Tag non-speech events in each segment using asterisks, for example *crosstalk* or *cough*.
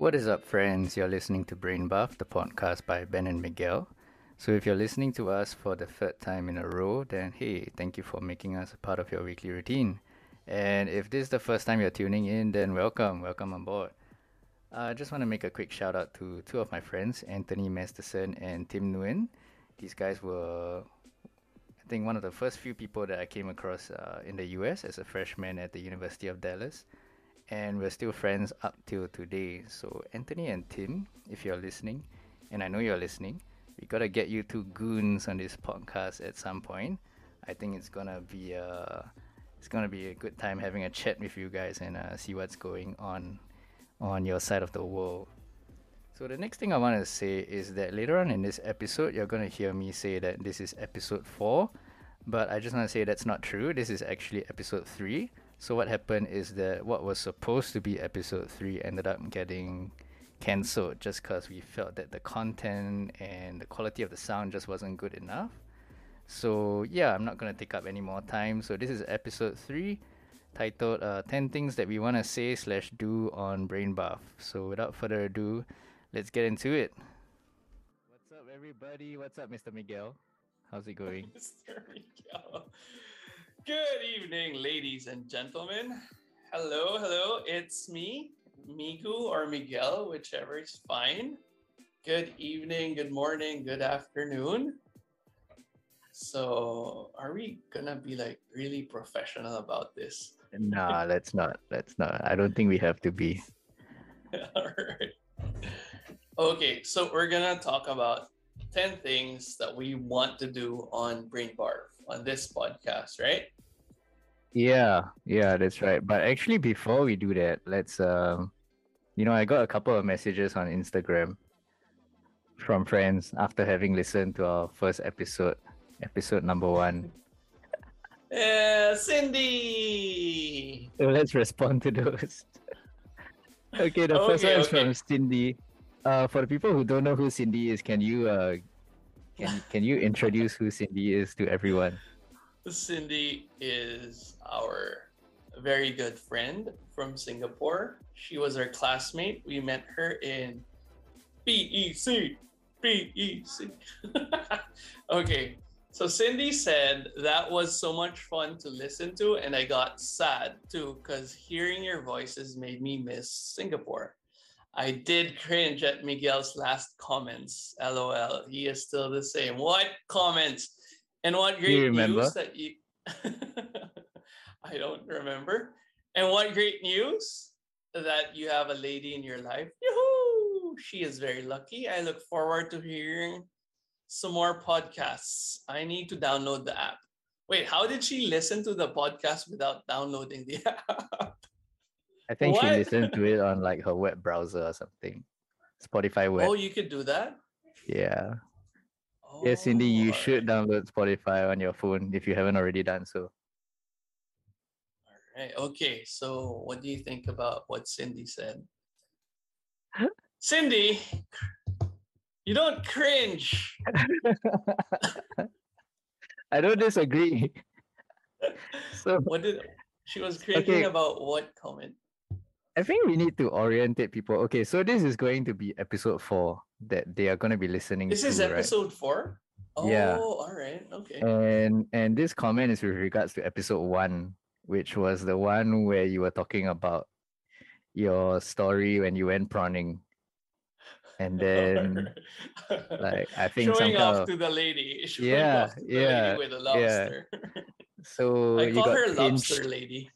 What is up, friends? You're listening to Brain Buff, the podcast by Ben and Miguel. So, if you're listening to us for the third time in a row, then hey, thank you for making us a part of your weekly routine. And if this is the first time you're tuning in, then welcome, welcome on board. Uh, I just want to make a quick shout out to two of my friends, Anthony Masterson and Tim Nguyen. These guys were, I think, one of the first few people that I came across uh, in the US as a freshman at the University of Dallas and we're still friends up till today. So Anthony and Tim, if you're listening, and I know you're listening, we gotta get you two goons on this podcast at some point. I think it's gonna be a it's gonna be a good time having a chat with you guys and uh, see what's going on on your side of the world. So the next thing I want to say is that later on in this episode, you're gonna hear me say that this is episode four, but I just want to say that's not true. This is actually episode three. So what happened is that what was supposed to be episode three ended up getting cancelled just because we felt that the content and the quality of the sound just wasn't good enough. So yeah, I'm not gonna take up any more time. So this is episode three, titled uh, "10 Things That We Wanna Say Slash Do on Brain Buff." So without further ado, let's get into it. What's up, everybody? What's up, Mr. Miguel? How's it going? *laughs* Mr. Miguel. Good evening, ladies and gentlemen. Hello, hello. It's me, Migu or Miguel, whichever is fine. Good evening, good morning, good afternoon. So, are we gonna be like really professional about this? Nah, let's not. Let's not. I don't think we have to be. *laughs* All right. Okay, so we're gonna talk about 10 things that we want to do on Brain Barf on this podcast, right? Yeah, yeah, that's right. But actually, before we do that, let's um, you know, I got a couple of messages on Instagram from friends after having listened to our first episode, episode number one. Yeah, Cindy. So let's respond to those. *laughs* okay, the first Okay, one is okay. from Cindy. Uh, for the people who don't know who Cindy is, can you uh, can can you introduce who Cindy is to everyone? Cindy is our very good friend from Singapore. She was our classmate. We met her in BEC. BEC. *laughs* okay, so Cindy said that was so much fun to listen to, and I got sad too because hearing your voices made me miss Singapore. I did cringe at Miguel's last comments. LOL. He is still the same. What comments? And what you great remember? news that you *laughs* I don't remember. And what great news that you have a lady in your life. Yoo-hoo! She is very lucky. I look forward to hearing some more podcasts. I need to download the app. Wait, how did she listen to the podcast without downloading the *laughs* app? I think she listened to it on like her web browser or something. Spotify web. Oh, you could do that? Yeah. Yes, Cindy, you Oh, should download Spotify on your phone if you haven't already done so. All right. Okay. So, what do you think about what Cindy said? Cindy, you don't cringe. *laughs* I don't disagree. *laughs* So What did she was cringing Okay. about? What comment? I think we need to orientate people. Okay, so this is going to be episode four that they are going to be listening This to, is right? episode four. Oh, Yeah. all right. Okay. And and this comment is with regards to episode one, which was the one where you were talking about your story when you went prawning. And *laughs* then like I think showing off of to the lady. *laughs* Showing Yeah, the yeah, with a lobster. so *laughs* I you call got her lobster lady.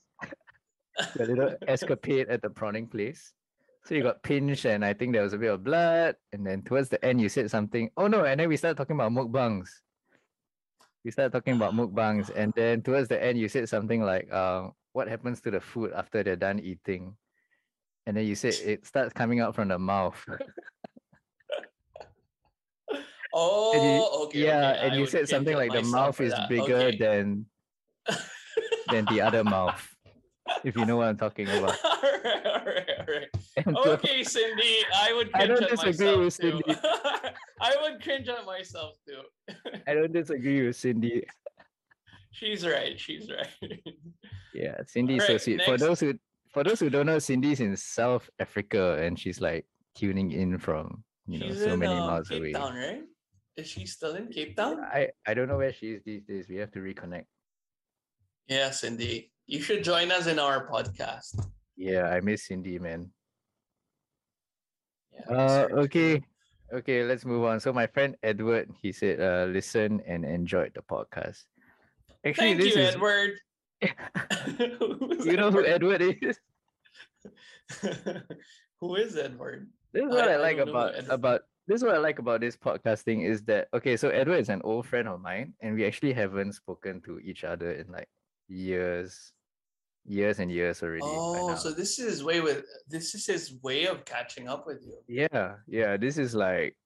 a little escapade at the prawning place. So you got pinched, and I think there was a bit of blood. And then towards the end, you said something. Oh no! And then we started talking about mukbangs. We started talking about mukbangs, and then towards the end, you said something like, uh, "What happens to the food after they're done eating?" And then you said it starts coming out from the mouth. Oh, you- okay. yeah, okay. and I you said something like the mouth is that. bigger Okay. than *laughs* than the other mouth. if you know what I'm talking about. *laughs* all right, all right, all right. *laughs* And so- Okay, Cindy, I would I cringe don't disagree myself with too. Cindy. I would cringe at myself too. I don't disagree with Cindy. She's right. She's right. Yeah, Cindy's so Alright, sweet. For those who for those who don't know, Cindy's in South Africa and she's like tuning in from you know She's so in many um, miles Cape away. Town, right? Is she still in Cape Town? I I don't know where she is these days. We have to reconnect. Yeah, Cindy. You should join us in our podcast. Yeah, I miss Cindy, man. Yeah, Uh, okay, okay. Let's move on. So my friend Edward, he said, uh, listen and enjoyed the podcast. Actually, Thank this you, is Edward. *laughs* you know who Edward is. *laughs* who is Edward? This is what I, I like don't know who about about this is what I like about this podcasting is that okay, so Edward is an old friend of mine, and we actually haven't spoken to each other in like years, years and years already. Oh, now. so this is his way with this is his way of catching up with you. yeah, yeah. This is like,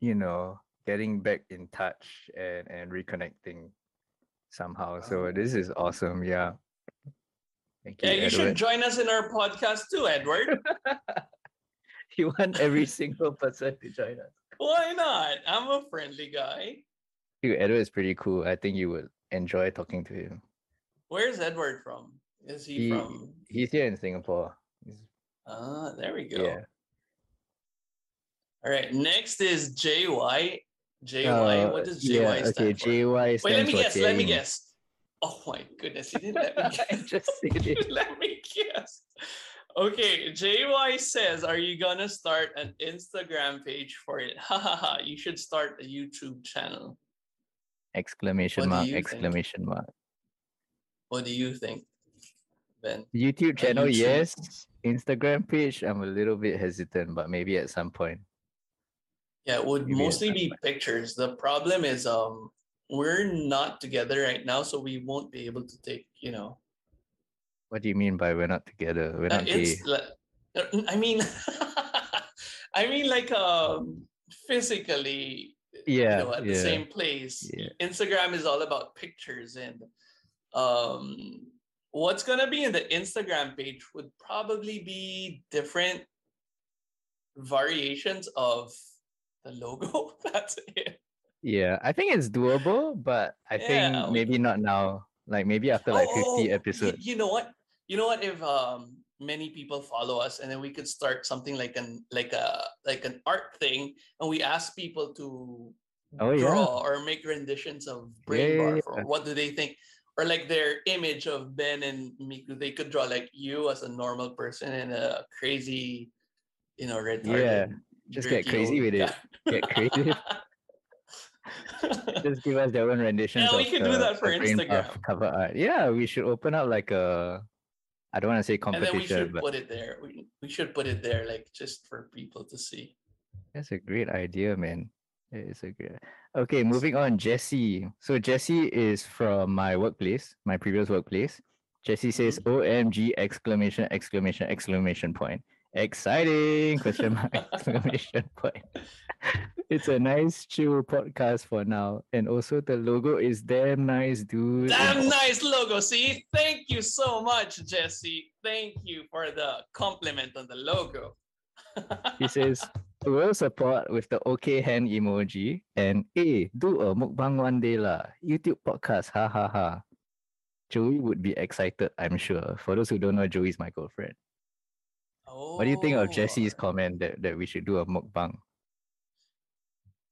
you know, getting back in touch and and reconnecting somehow. So Oh. this is awesome. Yeah. Thank you, Yeah, you should join us in our podcast too, Edward. *laughs* you want every single person to join us. Why not? I'm a friendly guy. Dude, Edward is pretty cool. I think you would enjoy talking to him. Where's Edward from? Is he, He- from? He's here in Singapore. He's- Ah, there we go. yeah. All right. Next is JY. JY. Uh, what does yeah, JY stand okay, for? JY Wait, let me for guess. Let me guess. Oh my goodness, you didn't let me I *laughs* guess. just said it. *laughs* let me guess. Okay, JY says, Are you gonna start an Instagram page for it? *laughs* Ha ha ha. You should start a YouTube channel. Exclamation What mark, you think? exclamation mark. What do you think, Ben? YouTube channel, YouTube- yes. Instagram page, I'm a little bit hesitant, but maybe at some point. Yeah, it would Maybe mostly be pictures. The problem is um we're not together right now, so we won't be able to take, you know, What do you mean by we're not together? We're Uh, not gay. it's li- uh, I mean *laughs* I mean like um physically you Yeah, know at the same place. yeah. Instagram is all about pictures and um what's gonna be in the Instagram page would probably be different variations of the logo. *laughs* That's it. Yeah, I think it's doable, but I Yeah, think we- maybe not now. Like maybe after like 50 Oh, y- episodes. You know what? You know what? If um many people follow us, and then we could start something like an like a like an art thing, and we ask people to Oh, yeah. draw or make renditions of Brain Yeah, yeah, Bar. For what do they think? Or like their image of Ben and Miku, they could draw like you as a normal person and a crazy, you know, retarded. just get crazy with it. Get crazy. *laughs* Just give us their own renditions. Yeah, we can do that for the Instagram. cover art. Yeah, we should open up like a. I don't want to say and then we should but put it there. We, we should put it there, like just for people to see. that's a great idea, man. It is a great. Okay, moving on. Jesse. So Jesse is from my workplace, my previous workplace. Jesse says, mm-hmm. "OMG!" Exclamation! Exclamation! Exclamation point! Exciting! Question mark! *laughs* Exclamation point! It's a nice chill podcast for now, and also the logo is damn nice, dude. Damn nice logo. See, thank you so much, Jesse. Thank you for the compliment on the logo. He says, will support with the okay hand emoji and hey, do a mukbang one day lah. YouTube podcast, ha ha ha. Joey would be excited, I'm sure. For those who don't know, Joey's my girlfriend. What do you think of Oh, Jesse's comment that, that we should do a mukbang?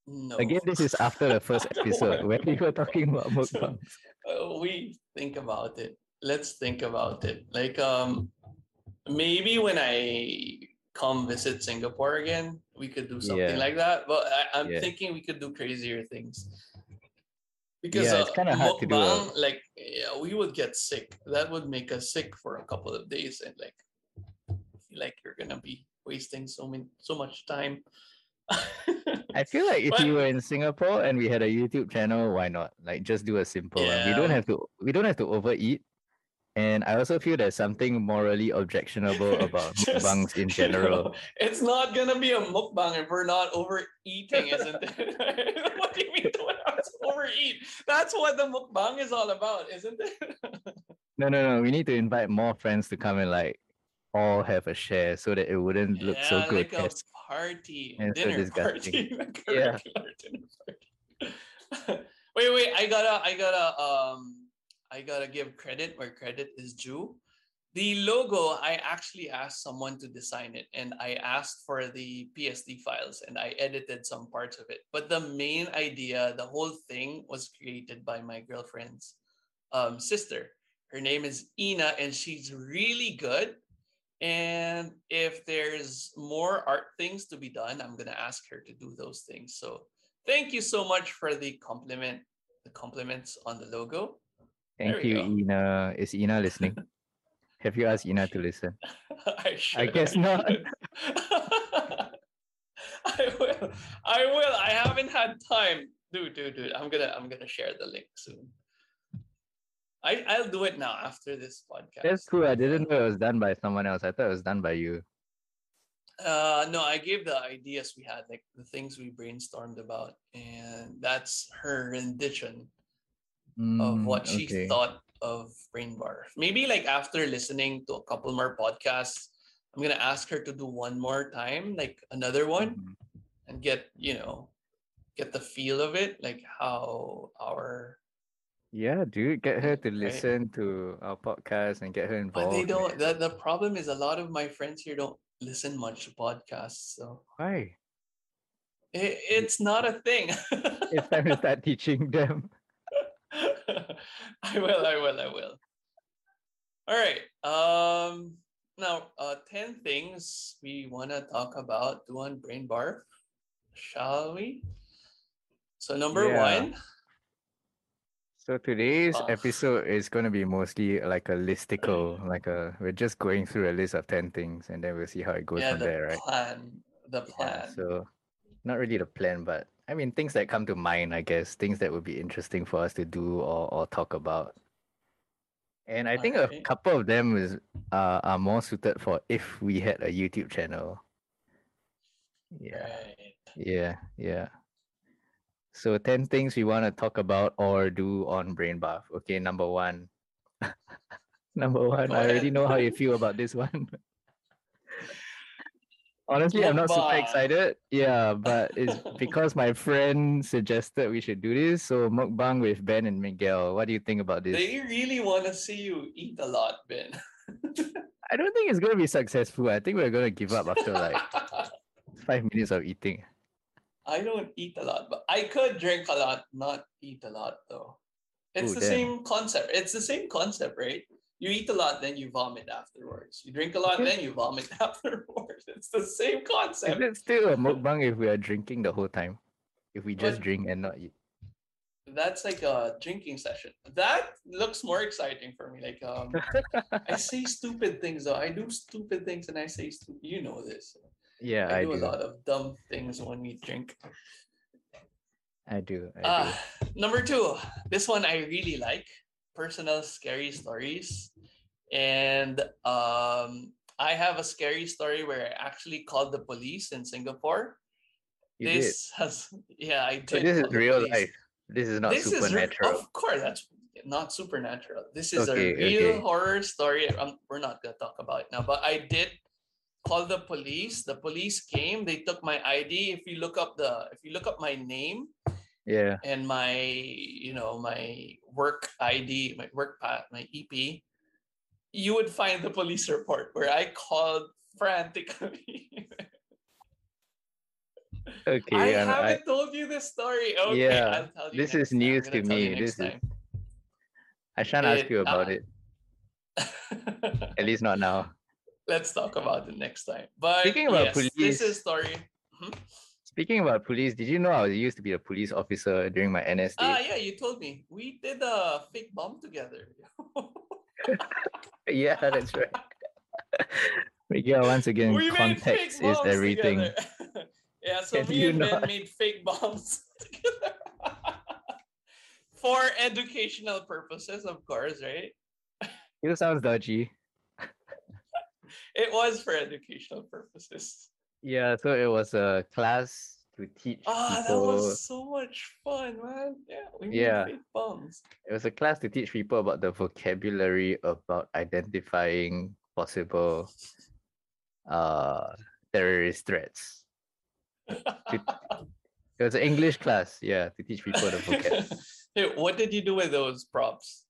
No. Again, this is after the first *laughs* episode where we were talking about mukbang. Uh, we think about it. Let's think about it. Like um, maybe when I come visit Singapore again, we could do something Yeah. like that. But I, I'm Yeah. thinking we could do crazier things. Because Yeah, uh, it's kinda hard to do a- like yeah, we would get sick. That would make us sick for a couple of days, and like like you're gonna be wasting so many so much time. I feel like if *laughs* But- you were in Singapore and we had a YouTube channel, why not? Like just do a simple one. We don't have to we don't have to overeat. And I also feel there's something morally objectionable *laughs* about Just, mukbangs in you know, general. it's not gonna be a mukbang if we're not overeating, isn't it? *laughs* what do you mean don't have to overeat? That's what the mukbang is all about, isn't it? No, no, no. We need to invite more friends to come and like all have a share so that it wouldn't look so Yeah, like a party, and so dinner disgusting. party, *laughs* like a Yeah. dinner party. *laughs* wait, wait, I gotta, I gotta, um, I gotta give credit where credit is due. The logo, I actually asked someone to design it, and I asked for the PSD files, and I edited some parts of it. But the main idea, the whole thing, was created by my girlfriend's um, sister. Her name is Ina, and she's really good. And if there's more art things to be done, I'm gonna ask her to do those things. So thank you so much for the compliment, the compliments on the logo. Thank you, go. Ina. Is Ina listening? *laughs* have you asked Ina to listen? I should. guess not. *laughs* I will. I will. I haven't had time. Dude, dude, dude. I'm gonna I'm gonna share the link soon. I I'll do it now after this podcast. That's cool. I didn't know it was done by someone else. I thought it was done by you. Uh no, I gave the ideas we had, like the things we brainstormed about, and that's her rendition of Mm, what she okay. thought of Brain Bar. Maybe like after listening to a couple more podcasts, I'm gonna ask her to do one more time, like another one, Mhm. and get you know, get the feel of it, like how our. Yeah, dude, get her to listen to our podcast and get her involved. But they don't. The, the problem is a lot of my friends here don't listen much to podcasts, so Why? it, it's not a thing. It's time to start teaching them. *laughs* I will, I will, I will. All right. Um now uh 10 things we want to talk about doing brain barf. Shall we? So number Yeah. one, So today's Uh. episode is going to be mostly like a listicle, *clears throat* like a we're just going through a list of 10 things and then we'll see how it goes yeah, from the there, right? plan. The Yeah, plan. so not really the plan, but I mean things that come to mind, I guess, things that would be interesting for us to do or, or talk about. And I think a couple of them is uh, are more suited for if we had a YouTube channel. Yeah. Right. Yeah, yeah. So 10 things we want to talk about or do on Brain Bath. Okay, number one. *laughs* number one, I already know how you feel about this one. *laughs* Honestly, I'm not super excited. Yeah, but it's *laughs* because my friend suggested we should do this. So mukbang with Ben and Miguel. What do you think about this? They really want to see you eat a lot, Ben. I don't think it's gonna be successful. I think we're gonna give up after like five minutes of eating. I don't eat a lot, but I could drink a lot, not eat a lot though. It's Ooh, the damn. same concept. It's the same concept, right? You eat a lot, then you vomit afterwards. You drink a lot, then you vomit *laughs* afterwards. It's the same Is concept. it still a mukbang if we are drinking the whole time? If we just But- drink and not eat? That's like a drinking session. That looks more exciting for me. Like um, *laughs* I say stupid things though. I do stupid things and I say stupid. You know this. Yeah, I, I do, do. a lot of dumb things when we drink. I do. I do. Uh, number two, this one I really like personal scary stories. And um, I have a scary story where I actually called the police in Singapore. you did. this has, yeah, I So did. this is real police. life. This is not this is re- of course, that's not supernatural. This is Okay, a real okay. horror story. Um, we're not gonna talk about it now, but I did call the police. The police came. They took my ID. If you look up the, if you look up my name, yeah. and my you know my work id my work path my ep you would find the police report where i called frantically *laughs* Okay. i haven't told you this story okay Yeah, I'll tell you this is time. News to me. This is- I shan't ask you about uh, it. *laughs* At least not now. Let's talk about it next time but Speaking about yes, this police- is story Mhm. Speaking about police, did you know I used to be a police officer during my NS days? ah yeah you told me we did a fake bomb together *laughs* yeah, that's right. *laughs* Miguel, once again, we made fake context is everything. *laughs* yeah, so Can me you and Ben not- made fake bombs together. For educational purposes, of course, right? It sounds dodgy. *laughs* It was for educational purposes. Yeah, so it was a class to teach Ah, that was so much fun, man. Yeah, we made Yeah. fake bombs. It was a class to teach people about the vocabulary about identifying possible *laughs* uh terrorist threats. *laughs* It was an English class, yeah, to teach people the vocab. hey, what did you do with those props?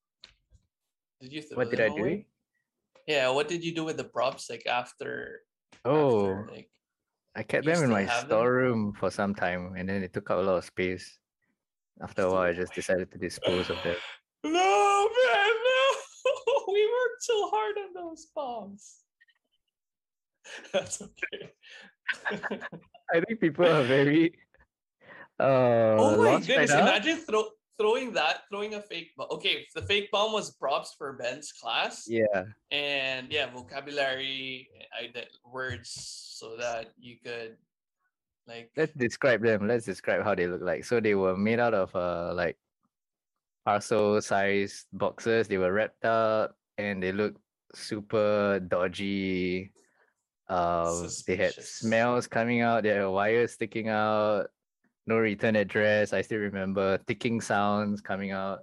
Did you what did I do? away? Yeah, what did you do with the props like after? Oh, after, like I kept them in my storeroom for some time and then it took up a lot of space. After a while, I just decided to dispose of them. *laughs* no, man, no. *laughs* we worked so hard on those bombs. *laughs* That's okay. I think people are very uh oh my right goodness! Imagine throw, throwing that, throwing a fake bomb. Okay, the fake bomb was props for Ben's class. Yeah, and yeah vocabulary I, words so that you could like let's describe them. Let's describe how they look like. So they were made out of uh like parcel sized boxes. They were wrapped up and they looked super dodgy. Um, they had smells coming out. There were wires sticking out. No return address. I still remember ticking sounds coming out.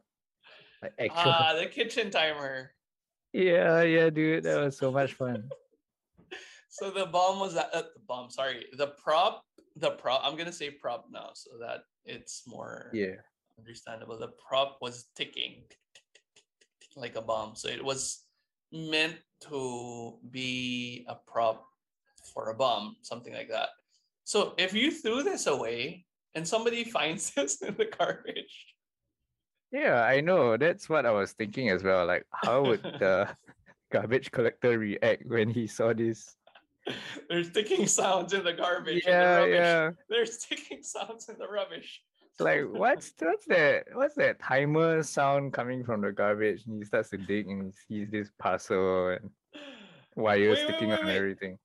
Like actual. ah the *laughs* kitchen timer yeah, yeah, dude. That was so much fun. *laughs* so the bomb was that uh, the bomb sorry the prop the prop i'm gonna say prop now so that it's more Yeah. understandable the prop was ticking like a bomb so it was meant to be a prop for a bomb something like that so if you threw this away and somebody *laughs* finds this in the garbage Yeah, I know. That's what I was thinking as well. Like, how would *laughs* the *laughs* garbage collector react when he saw this? there's ticking sounds in the garbage and the Yeah, rubbish. yeah. there's ticking sounds in the rubbish like, what's what's that? What's that timer sound coming from the garbage? And he starts to dig and he sees this parcel and wires Wait, sticking wait, wait. everything.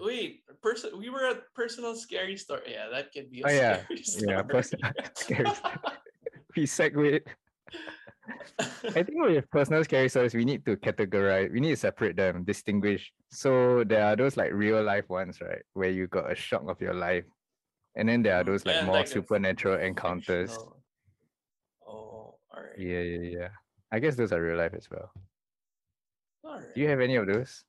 Wait, person. We were at personal scary story. Yeah, that could be a Oh, yeah. scary *laughs* story. Yeah, personal *laughs* scary story. *laughs* We segued. I think with personal scary stories, we need to categorize, we need to separate them, distinguish. So there are those like real life ones, right? Where you got a shock of your life. And then there are mm, those like And more like supernatural encounters. fictional- Oh, all right. Yeah, yeah, yeah. I guess those are real life as well. All right. Do you have any of those?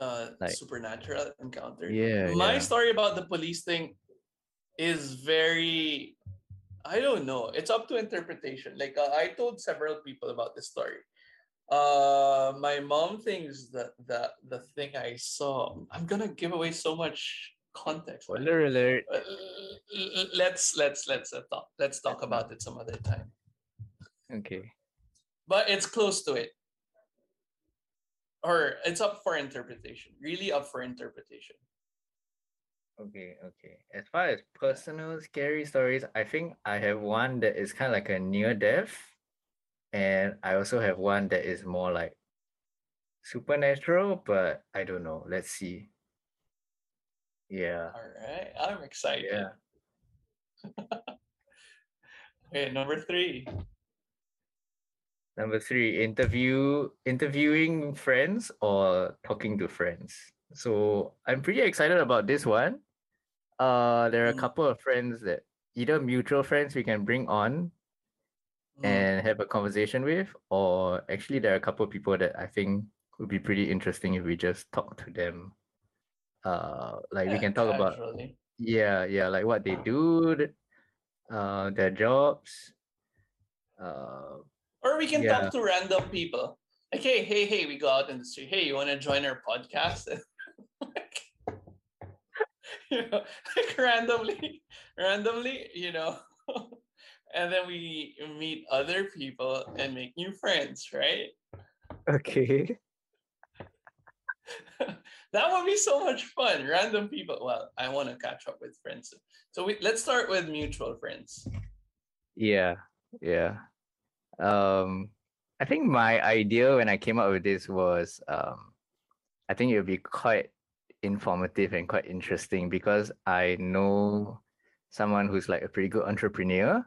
Uh, like- supernatural encounter? Yeah, My yeah. story about the police thing is very. I don't know. It's up to interpretation. Like uh, I told several people about this story. Uh, my mom thinks that that the thing I saw. I'm gonna give away so much context. Spoiler alert. Uh, let's let's let's uh, talk let's talk about it some other time Okay. but it's close to it or it's up for interpretation really up for interpretation Okay, okay. As far as personal scary stories, I think I have one that is kind of like a near death, and I also have one that is more like supernatural, but I don't know. Let's see. Yeah, all right i'm excited yeah. *laughs* okay number three Number three, interview interviewing friends or talking to friends. So I'm pretty excited about this one. Uh, there are a Mm. couple of friends that either mutual friends we can bring on Mm, and have a conversation with, or actually there are a couple of people that I think would be pretty interesting if we just talk to them. Uh, like we can talk about yeah, yeah, like what they do, uh, their jobs. Uh, or we can Yeah. talk to random people. Like hey hey hey we go out in the street. Hey you want to join our podcast? Like, *laughs* you know *laughs* like randomly randomly you know? *laughs* And then we meet other people and make new friends right? Okay. that would be so much fun. Random people well i want to catch up with friends. So we, let's start with mutual friends. Yeah, yeah. Um, I think my idea when I came up with this was um, I think it would be quite informative and quite interesting because I know someone who's like a pretty good entrepreneur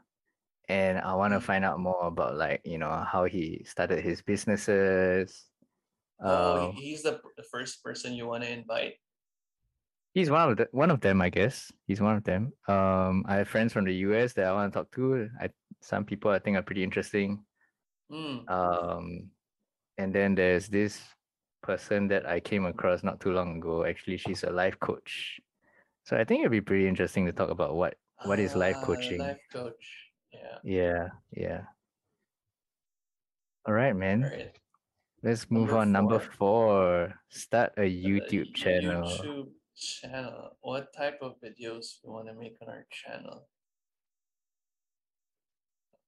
and I want to Mm. find out more about like, you know, how he started his businesses. oh Um, he's the, the first person you want to invite He's one of the one of them, I guess. He's one of them. Um, I have friends from the US that I want to talk to. I some people I think are pretty interesting. Mm. Um, and then there's this person that I came across not too long ago. Actually, she's a life coach. So I think it'd be pretty interesting to talk about what what is life Ah, coaching. Life coach. Yeah. Yeah, yeah. All right, man. Right. Let's move Number on. Number four. four. Start a Uh, YouTube channel. Channel. What type of videos we want to make on our channel?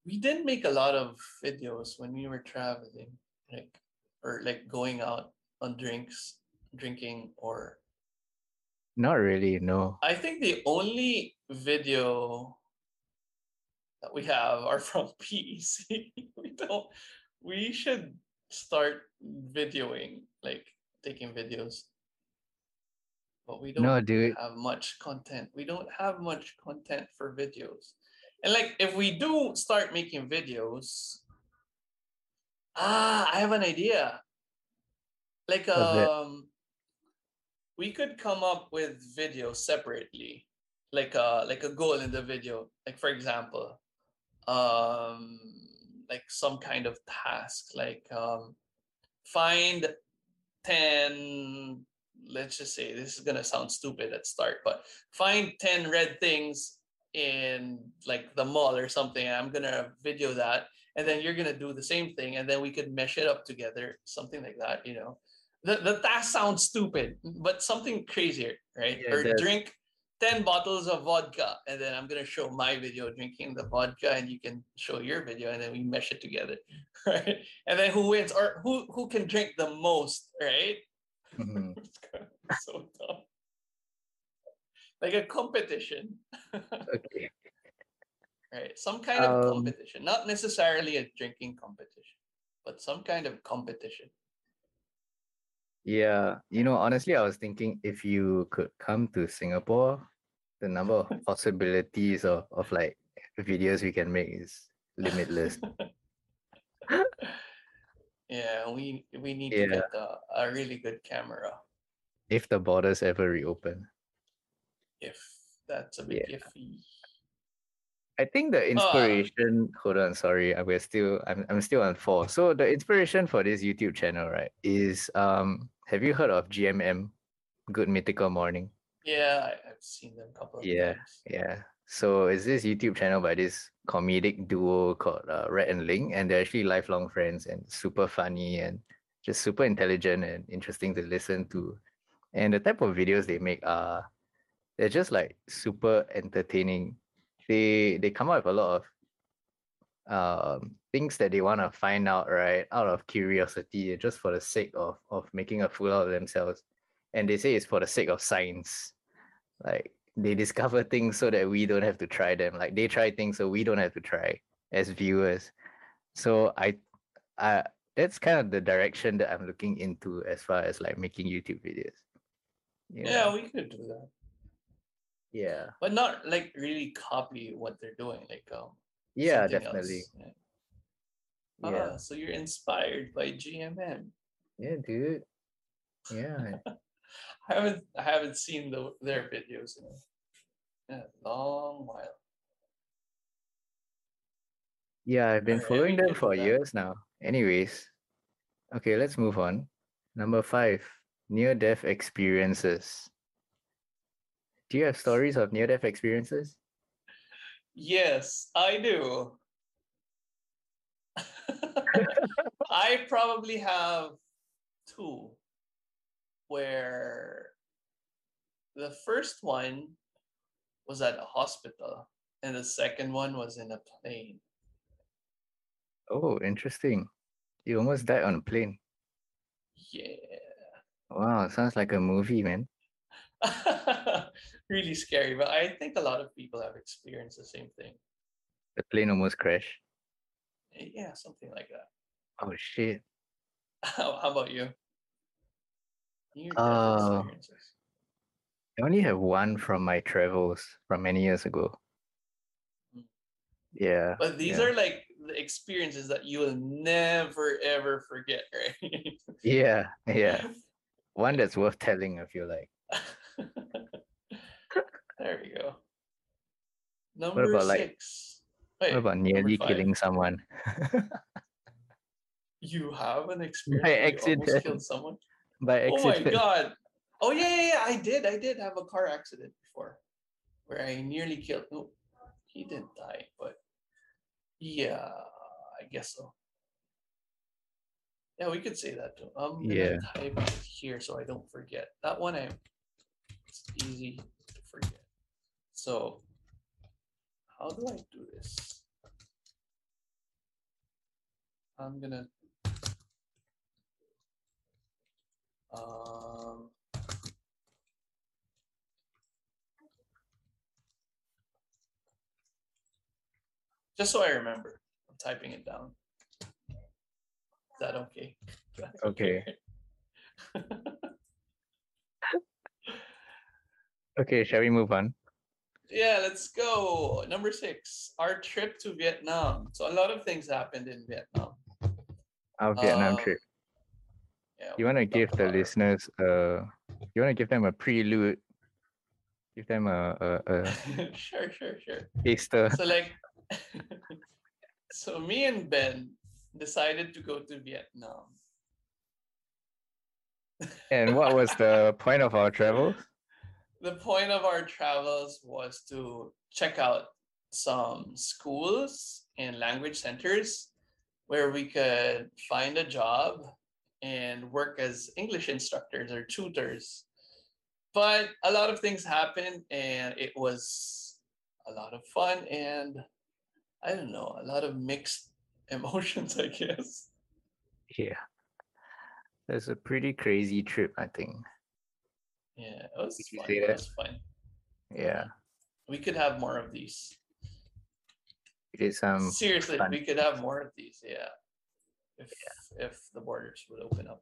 We didn't make a lot of videos when we were traveling, like or like going out on drinks, drinking, or Not really, no. I think the only video that we have are *laughs* from PEC. we don't. We should start videoing, like taking videos. But we don't No, dude. have much content. We don't have much content for videos. And like if we do start making videos, ah, I have an idea. Like um we could come up with videos separately. Like uh like a goal in the video. Like for example, um like some kind of task like um find 10 let's just say this is gonna sound stupid at start but find 10 red things in like the mall or something i'm gonna video that and then you're gonna do the same thing and then we could mesh it up together something like that you know? The, the task sounds stupid but something crazier right? Yeah, or drink 10 bottles of vodka and then i'm gonna show my video drinking the vodka and you can show your video and then we mesh it together *laughs* right? And then who wins or who who can drink the most right *laughs* Mhm. so dumb. Like a competition, Okay. *laughs* right? Some kind of Um, competition, not necessarily a drinking competition, but some kind of competition. Yeah, you know, honestly, I was thinking if you could come to Singapore, the number of *laughs* possibilities of, of like videos we can make is limitless. Yeah, we we need Yeah. to get a, a really good camera if the borders ever reopen. if that's a bit iffy. I think the inspiration, hold on, sorry, I we're still I'm I'm still on four. So the inspiration for this YouTube channel, right, is um have you heard of GMM? Good Mythical Morning? Yeah, I, I've seen them a couple of Yeah, times. Yeah. So it's this YouTube channel by this comedic duo called uh, Rhett and Link, and they're actually lifelong friends and super funny and just super intelligent and interesting to listen to. And the type of videos they make are they're just like super entertaining. They they come up with a lot of um things that they want to find out, right? Out of curiosity, just for the sake of of making a fool out of themselves. And they say it's for the sake of science. Like they discover things so that we don't have to try them. Like they try things so we don't have to try as viewers. So I I that's kind of the direction that I'm looking into as far as like making YouTube videos. You Yeah, know? we could do that, Yeah. but not like really copy what they're doing. Like um, Yeah, definitely. else. Yeah. Yeah. Ah, so you're inspired by GMM. Yeah, dude. Yeah. *laughs* I haven't I haven't seen the, their videos in a, long while. Yeah, I've been following them for that. years now. Anyways, okay, let's move on. Number five, near death experiences. Do you have stories of near death experiences? Yes, I do. *laughs* I probably have two where the first one was at a hospital and the second one was in a plane. Oh, interesting. You almost died on a plane. Yeah. Wow, sounds like a movie, man. *laughs* really scary, but I think a lot of people have experienced the same thing. The plane almost crashed. Yeah, something like that. Oh shit. How, *laughs* how about you? Uh. I only have one from my travels from many years ago. Hmm. Yeah. But these yeah. are like the experiences that you will never ever forget, right? *laughs* yeah, yeah. One that's worth telling if you like. *laughs* there we go. Number what about, six. Like, Wait, what about nearly killing someone? *laughs* you have an experience I accident. almost killed someone? By Oh my god. Oh yeah, yeah, yeah, I did. I did have a car accident before where I nearly killed no he didn't die, but yeah, I guess so. Yeah, we could say that too. I'm gonna Yeah. type it here so I don't forget. That one I it's easy to forget. So how do I do this? I'm gonna um just so I remember, I'm typing it down. Is that okay? Okay. *laughs* Okay, shall we move on? Yeah, let's go. Number six, our trip to Vietnam. So a lot of things happened in Vietnam. Our Vietnam Uh, trip. Yeah, You want to give the listeners uh you want to give them a prelude, give them a a, a *laughs* sure, sure, sure. taster. So like, *laughs* so me and Ben decided to go to Vietnam. And what was the *laughs* point of our travels? The point of our travels was to check out some schools and language centers where we could find a job and work as English instructors or tutors. But a lot of things happened and it was a lot of fun and I don't know, a lot of mixed *laughs* emotions, I guess. Yeah. That's a pretty crazy trip, I think. Yeah, it was fun. It was fun. Yeah. We could have more of these. We did some Seriously, fun we could have more of these. Yeah. If if the borders would open up.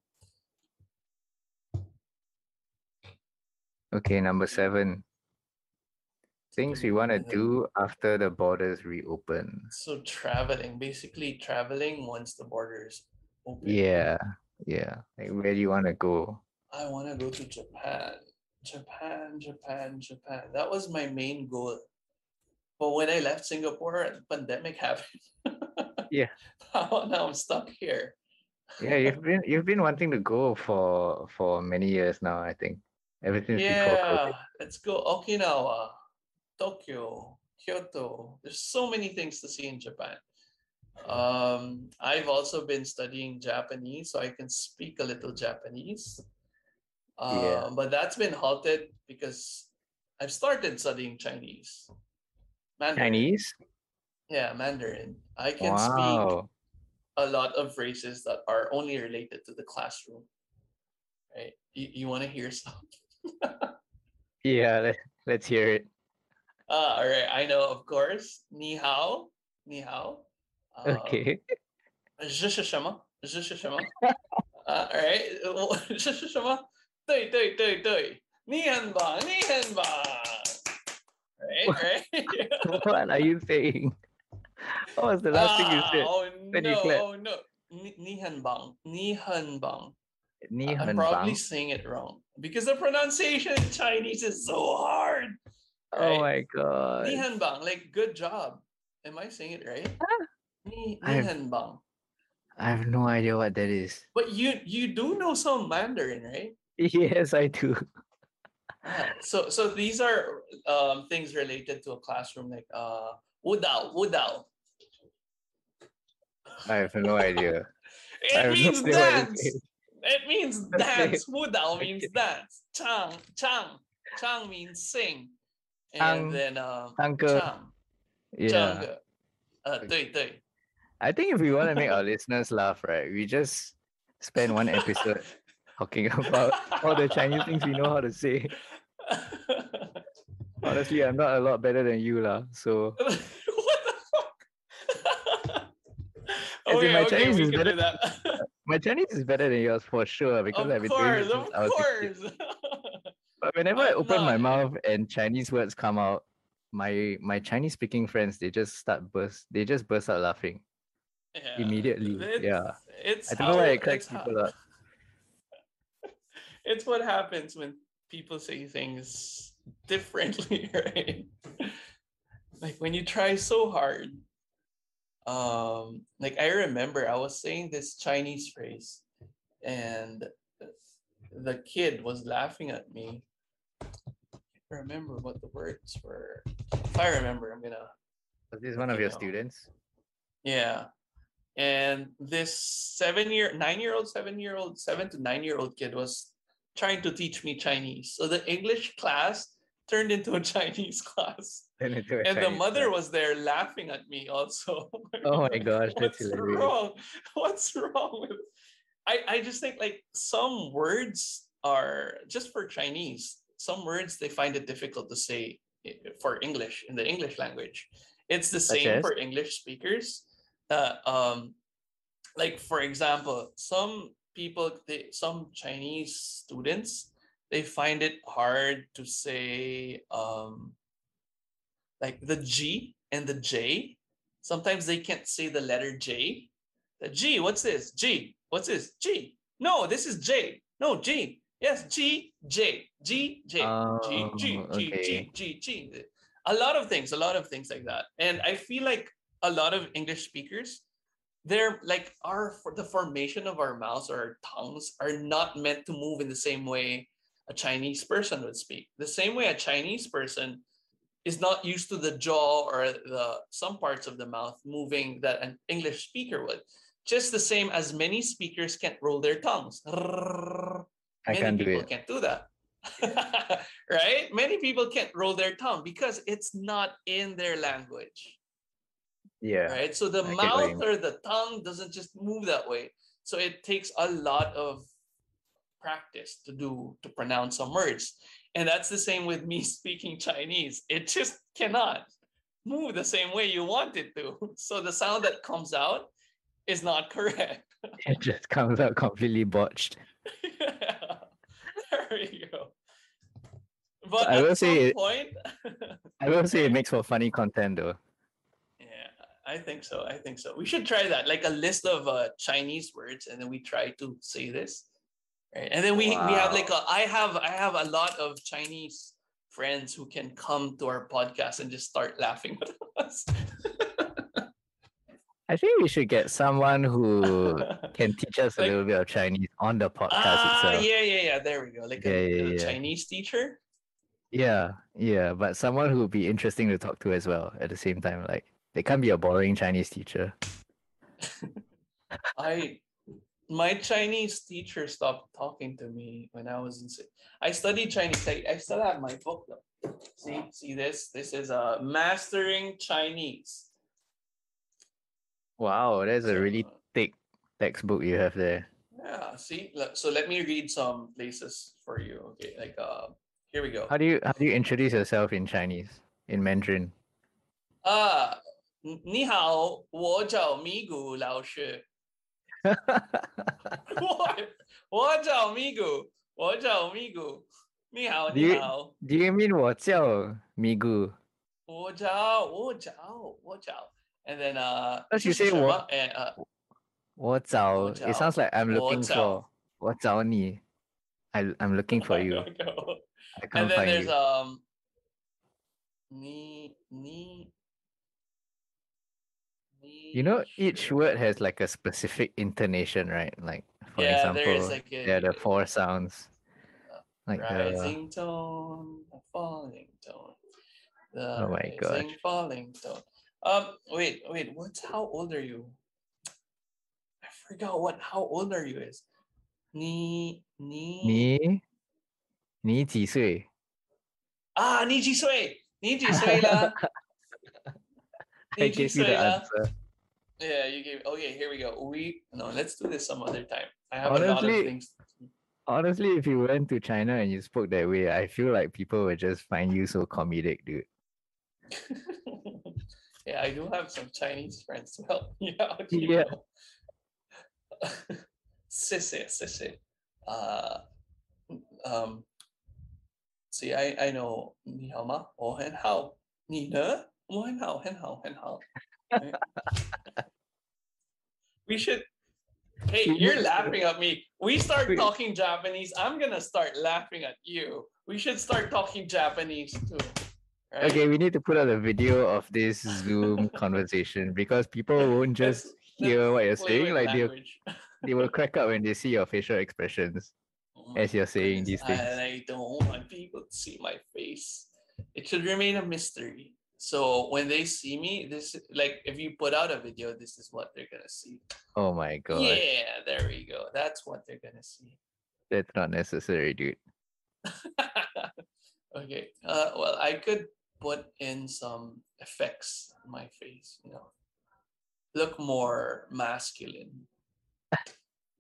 Okay, number seven. Things we want to do after the borders reopen. So traveling, basically traveling once the borders open. Yeah, yeah. Like where do you want to go? I want to go to Japan. Japan, Japan, Japan. That was my main goal. But when I left Singapore, the pandemic *laughs* happened. Yeah. *laughs* now, now I'm stuck here. Yeah, you've *laughs* been you've been wanting to go for for many years now, I think. Ever since Yeah, let's go Okinawa, Tokyo, Kyoto. There's so many things to see in Japan. Um, I've also been studying Japanese, so I can speak a little Japanese. Uh, Yeah. But that's been halted because I've started studying Chinese. Mandarin. Chinese? Yeah, Mandarin. I can speak Wow. a lot of phrases that are only related to the classroom. Right? You, you want to hear some? *laughs* Yeah, let, let's hear it. Ah, all right. I know, of course. Ni hao, ni hao. Um, Okay. 这是什么？这是什么？*laughs* 啊、all right. 我*laughs* 这是什么？对对对对，你很棒，你很棒。Right, right. what are you saying? What was the last thing you ah, said oh, no, you? Oh no, Nihanbang, Bang. nihanbang. I'm probably saying it wrong because the pronunciation in Chinese is so hard. Oh right? Oh my god. Nihanbang, like good job. Am I saying it right? Ah. Huh? Bang. I have no idea what that is. But you you do know some Mandarin, right? *laughs* Yes, I do. Ah, so so these are um, things related to a classroom like uh wudao wudao I have no idea. *laughs* it, means *laughs* no idea it means dance. It means dance. Means dance. Chang, chang, chang means sing. And then uh, chang. Yeah. Uh, I think if we want to make our *laughs* listeners laugh, right, we just spend one episode talking about all the Chinese things we know how to say. Honestly, I'm not a lot better than you, lah. So okay, my okay, Chinese is better *laughs* my Chinese is better than yours for sure because of I've been doing it course, of I was a course. *laughs* But whenever I open my mouth and Chinese words come out, my my Chinese speaking friends they just start burst they just burst out laughing. Yeah, Immediately, it's- yeah. It's I don't know why it cracks how- people up. *laughs* It's what happens when people say things differently, right? like when you try so hard. Um, like I remember I was saying this Chinese phrase, and the kid was laughing at me. I remember what the words were. If I remember, I'm gonna. Was this one of your know. students? Yeah. And this seven year, nine year old, seven year old, seven to nine year old kid was trying to teach me Chinese. So the English class turned into a *laughs* Chinese class. Then into a And the mother class. was there laughing at me also. *laughs* Oh my gosh, that's What's hilarious. wrong? What's wrong with I, I just think like some words are just for Chinese, some words they find it difficult to say for English in the English language. It's the same for English speakers. Uh, um, like for example, some people, they, some Chinese students, they find it hard to say um, like the G and the J. Sometimes they can't say the letter J. The G, what's this? G, what's this? G. No, this is J. No, G. Yes, G, J, G, J, G, G, Oh, G, okay. G, G, G. A lot of things, a lot of things like that. And I feel like a lot of English speakers, they're like our the formation of our mouths or our tongues are not meant to move in the same way a Chinese person would speak. The same way a Chinese person is not used to the jaw or the some parts of the mouth moving that an English speaker would. Just the same as many speakers can't roll their tongues. I Many can't do it. can't do that. *laughs* right? Many people can't roll their tongue because it's not in their language. Yeah. Right. So the I get what you mouth or the tongue doesn't just move that way. So it takes a lot of practice to do to pronounce some words. And that's the same with me *laughs* speaking Chinese. It just cannot move the same way you want it to. *laughs* So the sound that comes out is not correct. *laughs* It just comes out completely botched. there you go. But I at will say it- point, I will say it makes for funny content though. yeah, I think so. I think so. We should try that, like a list of uh, Chinese words, and then we try to say this, right? And then we we have like a. I have I have a lot of Chinese friends who can come to our podcast and just start laughing with us. I think we should get someone who *laughs* can teach us a little bit of Chinese on the podcast ah, itself. yeah, yeah, yeah. There we go. Like Yeah, a, yeah, a yeah. Chinese teacher. Yeah, yeah, but someone who would be interesting to talk to as well at the same time. Like they can't be a boring Chinese teacher. *laughs* I my Chinese teacher stopped talking to me when I was in. si- I studied Chinese. I, I still have my book though. See, see this. This is uh, mastering Chinese. Wow, that's a really So, thick textbook you have there. yeah. See, Le- so let me read some places for you. Okay, like uh, here we go. How do you how do you introduce yourself in Chinese? In Mandarin? 啊，你你好，我叫咪咕老师。 我我叫咪咕，我叫咪咕。你好， Do 你 you- 好。 Do you mean 我叫 Migu? 我找我找我找，and then uh， But you 这是 say 什么我 and uh，我找 我 It 找 sounds like I'm 我 looking 找 for 我找你 I I'm looking for you. There we go. I And can't then find there's you. um, 你你 You know, 你 each 是 word has like a specific intonation, right? Like for Yeah, example, there is like a, there are the four sounds. Like the rising tone, a falling tone. The Oh my gosh. rising, falling tone. Um, wait, wait. What's how old are you? I forgot what how old are you is. 你你你你几岁？啊，你几岁？你几岁了？ I 你几 *laughs* gave you the 岁了？ answer. Yeah, you gave. Okay, here we go. We no, let's do this some other time. I have a lot of Honestly- things. Honestly, if you went to China and you spoke that way, I feel like people would just find you so comedic, dude. *laughs* yeah, I do have some Chinese friends to help me *laughs* out. you Yeah. know. Sissy, *laughs* sissy. Uh, um, see, I I know 你好吗？我很好。你呢？我很好，很好，很好。 We should. Hey, you're laughing at me. We start talking Japanese. I'm gonna start laughing at you. We should start talking Japanese too. Right? Okay, we need to put out a video of this Zoom *laughs* conversation because people won't Let's- just hear what you're saying. Like they *laughs* they will crack up when they see your facial expressions. Oh as you're saying goodness, these things. And I don't want people to see my face. It should remain a mystery. So when they see me, this like if you put out a video, this is what they're gonna see. Oh my god, Yeah, there we go. That's what they're gonna see. that's not necessary, dude. *laughs* okay. Uh, well, I could put in some effects on my face. You know, look more masculine. *laughs*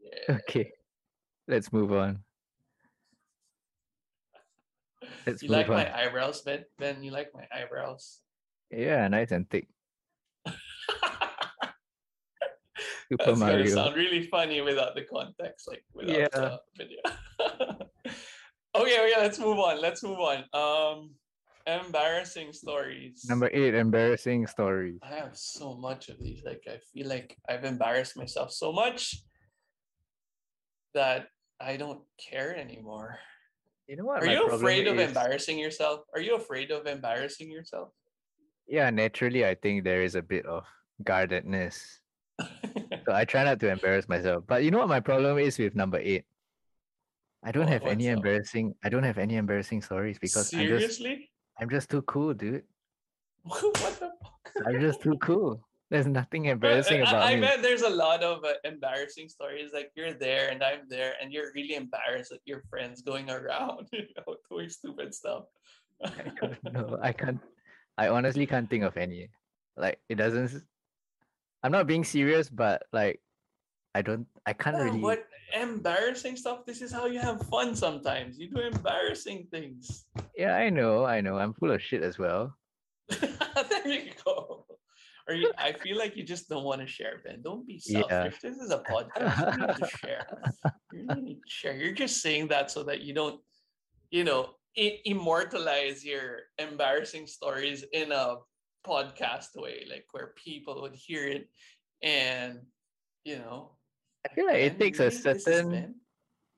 Yeah. Okay, let's move on. *laughs* Let's You like on. my eyebrows, Ben? Ben, you like my eyebrows? Yeah, nice and thick. *laughs* Super That's gonna sound really funny without the context, like without Yeah. the video. *laughs* okay, okay, let's move on. Let's move on. Um, embarrassing stories. Number eight, embarrassing stories. I have so much of these. Like I feel like I've embarrassed myself so much that I don't care anymore. You know what? Are you afraid of is? embarrassing yourself? Are you afraid of embarrassing yourself? Yeah, naturally, I think there is a bit of guardedness. *laughs* So I try not to embarrass myself. But you know what my problem is with number eight? I don't What- have any up? embarrassing. I don't have any embarrassing stories because I'm just Seriously? I'm just too cool, dude. *laughs* what the fuck? I'm just too cool. There's nothing embarrassing uh, about I, I me. bet there's a lot of uh, embarrassing stories. Like you're there and I'm there, and you're really embarrassed at your friends going *laughs* around, you know, doing stupid stuff. I don't know. I can't. I honestly can't think of any. Like it doesn't. I'm not being serious, but like, I don't. I can't Yeah, really. What embarrassing stuff. This is how you have fun. Sometimes you do embarrassing things. Yeah, I know. I know. I'm full of shit as well. *laughs* there you go. Or you, I feel like you just don't want to share, Ben. Don't be Yeah. selfish. This is a podcast. You need to share. *laughs* You need to share. You're just saying that so that you don't, you know, immortalize your embarrassing stories in a podcast way, like where people would hear it and, you know. I feel like it takes a really? This is certain.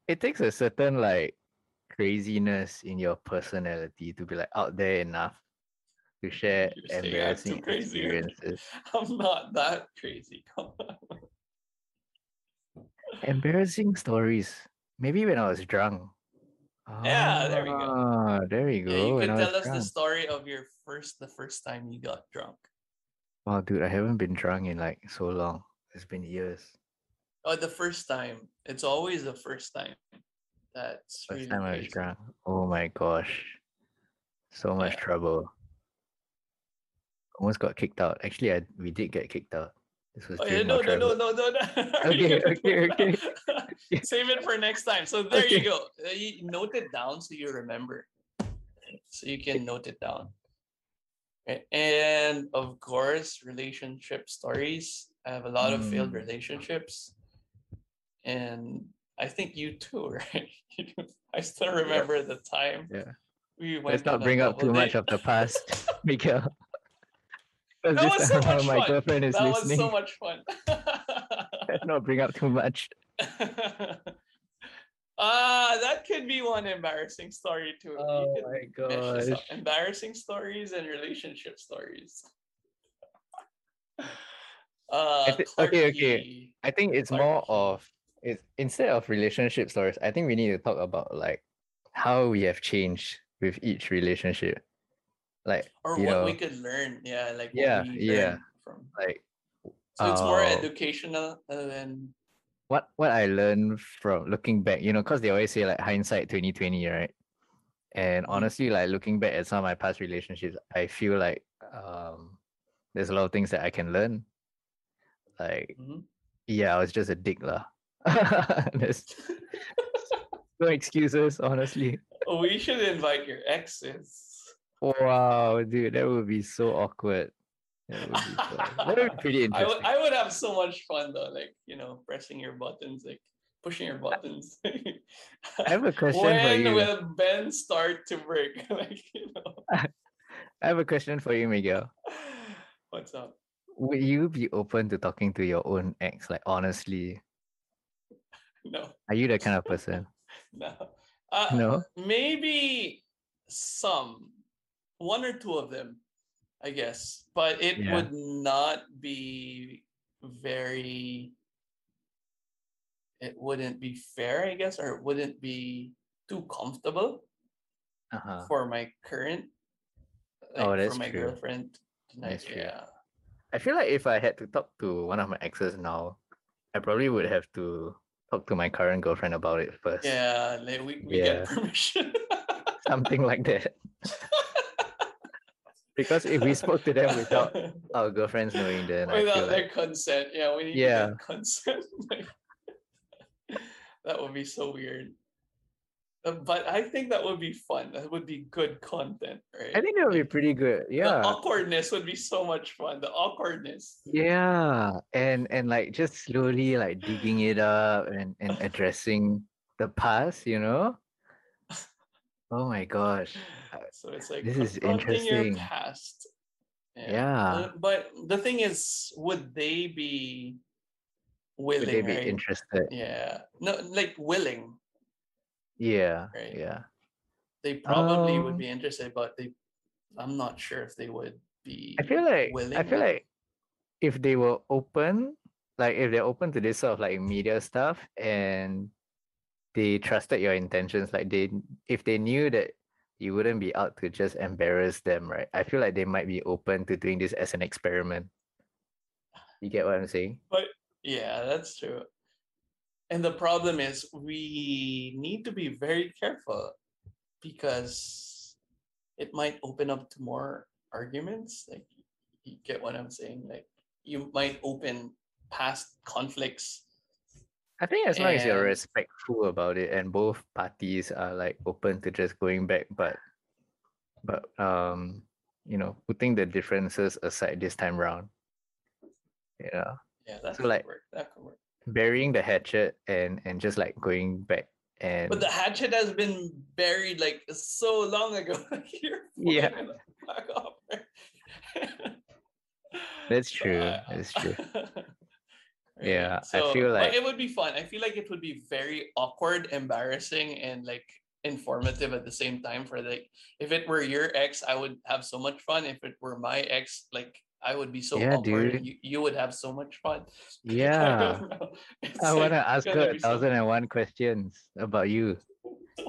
It takes a certain like craziness in your personality to be like out there enough to share You're embarrassing experiences. *laughs* I'm not that crazy. Embarrassing stories. Maybe when I was drunk. Yeah, there we go. Ah, there you go. Yeah, you when could I was tell us the story of your first, the first time you got drunk. Wow, dude, I haven't been drunk in like so long. It's been years. Oh, the first time. It's always the first time. That's First really time I was drunk. Oh my gosh. So much Yeah. trouble. Almost got kicked out. Actually, I we did get kicked out. This was Oh, yeah, no, no, no, no, no, no. Okay, okay, okay. *laughs* Save it for next time. So there you go. Uh, You note it down so you remember. So you can note it down. And of course, relationship stories. I have a lot of failed Mm. relationships. And I think you too, *laughs* right? I still remember the time Yeah. we went Let's not bring up too double much of the past, *laughs* Miguel. That was so much my fun. girlfriend is that listening. was so much fun. *laughs* Not bring up too much. Ah, *laughs* that could be one embarrassing story too. Oh my gosh. Embarrassing stories and relationship stories. *laughs* Uh, thi- okay, okay. I think it's more of it's instead of relationship stories, I think we need to talk about like how we have changed with each relationship. Like or what know, we could learn. Yeah, like what Yeah, we yeah. from. like So it's more uh, educational uh, than what what I learned from looking back, you know, because they always say like hindsight 2020, right? And Mm. honestly, like looking back at some of my past relationships, I feel like um there's a lot of things that I can learn. Like, Mhm. yeah, I was just a dick lah. *laughs* There's *laughs* no excuses, honestly. Oh, we should invite your exes. Wow, dude, that would be so awkward. That would be, that would be pretty *laughs* I interesting. would I would have so much fun though, like you know, pressing your buttons, like pushing your buttons. *laughs* I have a question for when you. will Ben start to break? *laughs* like you know, I have a question for you, Miguel. *sighs* what's up? Would you be open to talking to your own ex? Like honestly, No, are you that kind of person? no, uh, No. maybe some one or two of them, I guess. But it Yeah. would not be very. It wouldn't be fair, I guess, or it wouldn't be too comfortable Uh-huh. for my current. Oh, like, that's for my true. girlfriend tonight. Yeah. I feel like if I had to talk to one of my exes now, I probably would have to talk to my current girlfriend about it first. Yeah, like we, we Yeah. get *laughs* permission. Something like that. *laughs* Because if we spoke to them without *laughs* our girlfriends knowing, then without their like consent. Yeah, we need Yeah. consent. *laughs* That would be so weird. Uh, But I think that would be fun. That would be good content, right? I think that would be pretty good. The Yeah. awkwardness would be so much fun. The awkwardness. Yeah. And and like just slowly like digging it up and, and addressing the past, you know? Oh my gosh. So it's like This is confronting your interesting. past. Yeah. Uh, But the thing is, would they be willing? Would they be right? interested? Yeah. No, like willing. Yeah. Right. Yeah. They probably would Um, be interested, but they I'm not sure if they would be I feel like willing. I feel like if they were open, like if they're open to this sort of like media stuff and they trusted your intentions, like they if they knew that you wouldn't be out to just embarrass them, right? I feel like they might be open to doing this as an experiment. You get what I'm saying? But yeah, that's true. And the problem is we need to be very careful because it might open up to more arguments. Like you get what I'm saying? Like you might open past conflicts. I think as long as you're respectful about it and both parties are like open to just going back, but but um, you know, putting the differences aside this time round. You know. Yeah, that So, could like, work. That could work. burying the hatchet and and just like going back and But the hatchet has been buried like so long ago. *laughs* Yeah. *laughs* *laughs* that's true that's true Yeah, I feel like- it would be fun. I feel like it would be very awkward, embarrassing, and like informative at the same time. For like, if it were your ex, I would have so much fun. If it were my ex, like I would be so Yeah, awkward. dude. You, you would have so much fun. *laughs* Yeah don't know. It's i like want to ask her a thousand and one questions about you *laughs*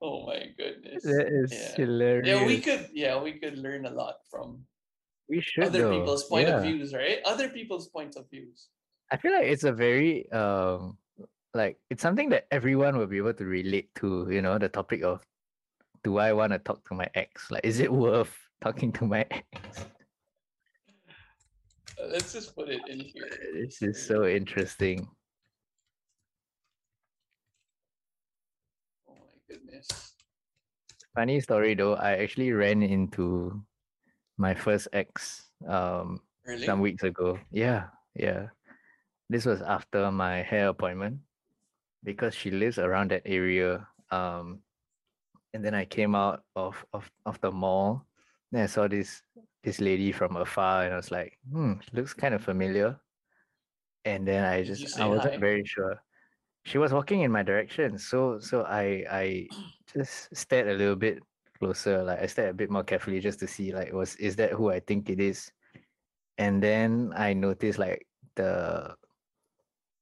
Oh my goodness. that is Yeah. hilarious Yeah, we could. Yeah, we could learn a lot from we should other though. people's point of views, right? Other people's points of views. i feel like it's a very um like it's something that everyone will be able to relate to you know the topic of do i want to talk to my ex like is it worth *laughs* talking to my ex Uh, let's just put it in here. *laughs* this is so interesting Oh my goodness. Funny story though, I actually ran into my first ex um Really? some weeks ago. Yeah, yeah. This was after my hair appointment because she lives around that area. Um and then I came out of of, of the mall. Then I saw this this lady from afar and I was like, hmm, looks kind of familiar. And then I just I wasn't hi? very sure. She was walking in my direction. So so I I just stared a little bit closer like i stared a bit more carefully just to see like was is that who i think it is and then i noticed like the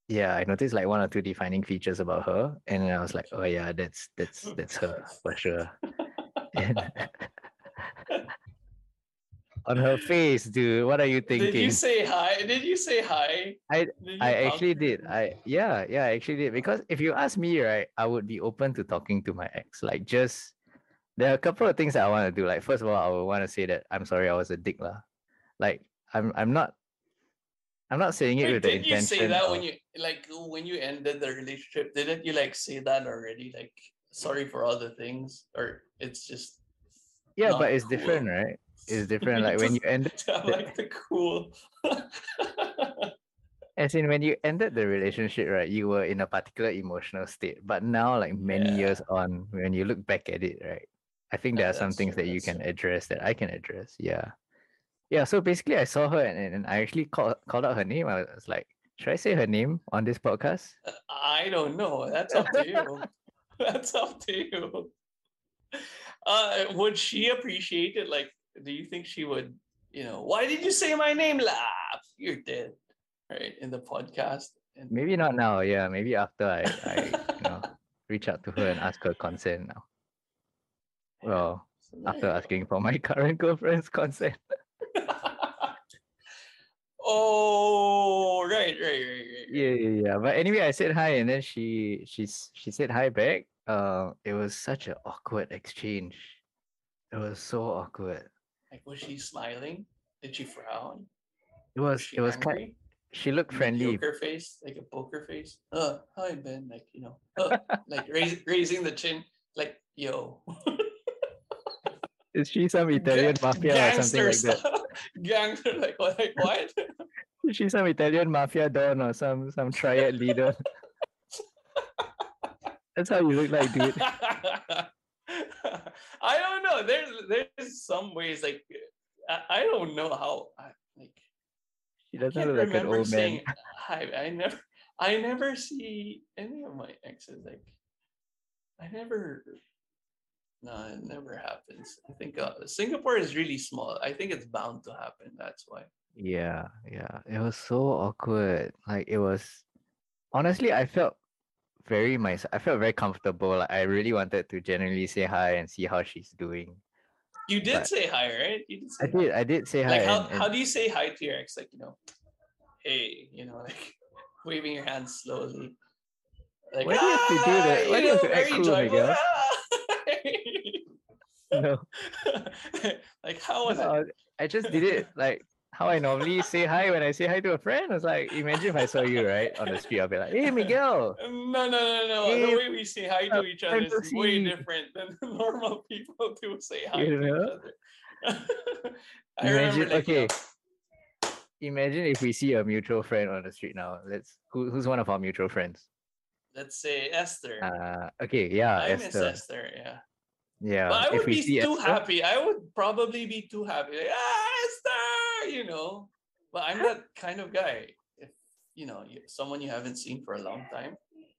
yeah i noticed like one or two defining features about her and then i was like oh yeah that's that's that's her for sure and *laughs* on her face dude what are you thinking Did you say hi? Did you say hi? I- I actually did. I yeah, yeah, I actually did. Because if you ask me, right, I would be open to talking to my ex. Like just there are a couple of things that I want to do. Like first of all, I would want to say that I'm sorry I was a dick lah. Like I'm I'm not I'm not saying it Wait, with the intention. did you say that of- when you like when you ended the relationship? Didn't you like say that already? Like sorry for all the things, or it's just yeah, but it's cool? different, right? It's *laughs* different. Like when you end *laughs* I like the cool. *laughs* as in when you ended the relationship, right, you were in a particular emotional state. But now, like many years on, when you look back at it, right, I think there are some things true, that you can true. address that I can address. Yeah. Yeah. So basically I saw her and, and, I actually called called out her name. I was like, should I say her name on this podcast? I don't know. That's up to you. *laughs* *laughs* That's up to you. uh, would she appreciate it? Like, do you think she would? You know, why did you say my name, Lap? You're dead, right? In the podcast. And Maybe not now. Yeah, maybe after I, I you know, *laughs* reach out to her and ask her consent now. Yeah, Well, so after asking for my *laughs* current girlfriend's consent. *laughs* oh, right, right, right, right. Yeah, yeah, yeah. But anyway, I said hi, and then she she's she said hi back. Uh, it was such an awkward exchange. It was so awkward. Like, was she smiling? Did she frown? It Was was it was kind. angry? She looked friendly. Poker face, like a poker face. Uh, hi Ben, like you know, uh, *laughs* like raise, raising the chin, like yo. Is she some Italian Ga- mafia or something like that? *laughs* Gangster, like what? Like what? *laughs* Is she some Italian mafia don or some some triad leader? That's how you look like, dude. *laughs* I don't know. There's there's some ways like I, I don't know how I, like She doesn't look like an old man. saying hi. I never I never see any of my exes like I never no it never happens. I think uh, Singapore is really small. I think it's bound to happen. That's why. Yeah, yeah. It was so awkward. Like it was honestly, I felt very myself. I felt very comfortable. Like I really wanted to genuinely say hi and see how she's doing. You did But- say hi, right? You did say I hi. did. I did say hi. like how, and- and- how do you say hi to your ex like you know hey you know like *laughs* waving your hands slowly like Why do you have to do that? "Ah," Why do you have to act cool, Miguel? *laughs* No, *laughs* like how was it I just did it like how I normally say hi when I say hi to a friend. It's like imagine if I saw you right on the street, I'll be like, "Hey, Miguel." *laughs* no no no no Hey, the way we say hi to uh, each other is way different than the *laughs* normal people do say hi You to know? each other I remember, Imagine, you okay. know, Imagine if we see a mutual friend on the street now. Let's who, who's one of our mutual friends? let's say Esther Uh, okay, yeah, I miss Esther. Esther yeah Yeah, But I would be too Esther- happy. I would probably be too happy. Like, ah, Esther, you know. But I'm that kind of guy. If you know someone you haven't seen for a long time,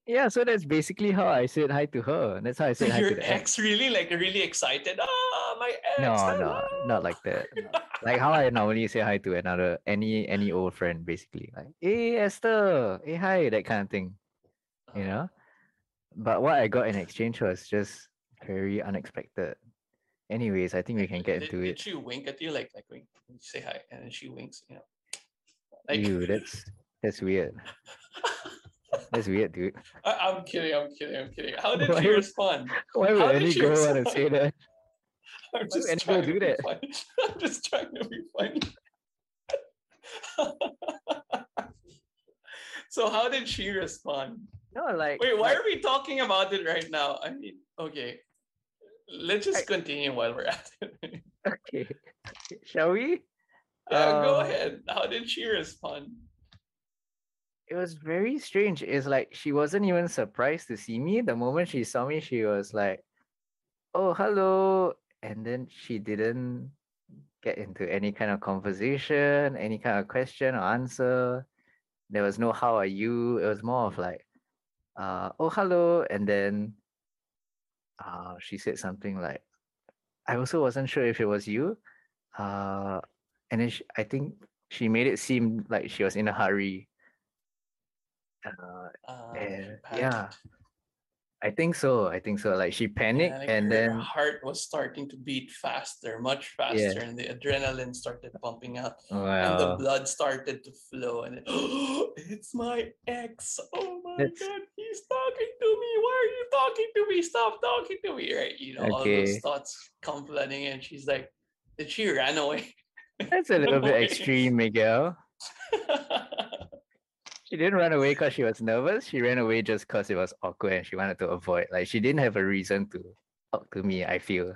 Yeah, so that's basically how I said hi to her. That's how I so *laughs* said hi to your the ex. ex really like really excited. Ah, my ex. No, no, not like that. no. Like how I normally say hi to another any any old friend, basically. Like, hey Esther, hey hi, that kind of thing. You Uh, know? But what I got in exchange was just very unexpected. Anyways, I think we can get did, into did it. she wink at you like like wink, say hi and then she winks? You know, like Ew, that's that's weird. That's weird, dude. I, I'm kidding. I'm kidding. I'm kidding. How did Why she respond? Why would How any girl want to say that? I'm just trying to do that? funny. *laughs* I'm just trying to be funny. *laughs* so how did she respond? No, like Wait, why like, are we talking about it right now? I mean, okay. Let's just continue while we're at it. *laughs* okay. *laughs* Shall we? Uh, go Um, ahead. How did she respond? it was very strange. It's like she wasn't even surprised to see me. The moment she saw me, she was like, "Oh, hello," and then she didn't get into any kind of conversation, any kind of question or answer. There was no "How are you?" It was more of like, uh, "Oh, hello," and then, uh, she said something like, "I also wasn't sure if it was you," uh, and then she, I think she made it seem like she was in a hurry. Uh, Uh, she yeah. I think so. I think so. Like she panicked Yeah, like and her then heart was starting to beat faster, much faster, and the adrenaline started pumping out. and the blood started to flow and then *gasps* it's my ex oh my That's- god he's talking to me why talking to me stop talking to me right you know all those thoughts come flooding in she's like did she ran away that's a *laughs* little bit away. extreme, Miguel. She didn't run away because she was nervous. She ran away just because it was awkward and she wanted to avoid. Like she didn't have a reason to talk to me. I feel.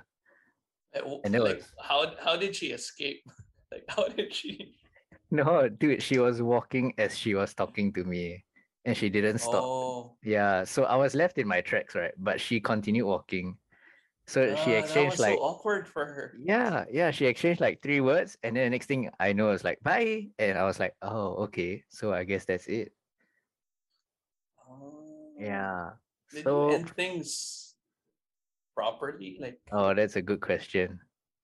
And like, was- how how did she escape *laughs* like how did she No, dude, she was walking as she was talking to me, and she didn't stop. oh Yeah, so I was left in my tracks, right? But she continued walking. So she ah, exchanged like so awkward for her Yeah, yeah, she exchanged like three words, and then the next thing I know is like bye, and I was like, oh, okay, so I guess that's it. oh. Yeah. did you So end things properly? Like, Oh, that's a good question.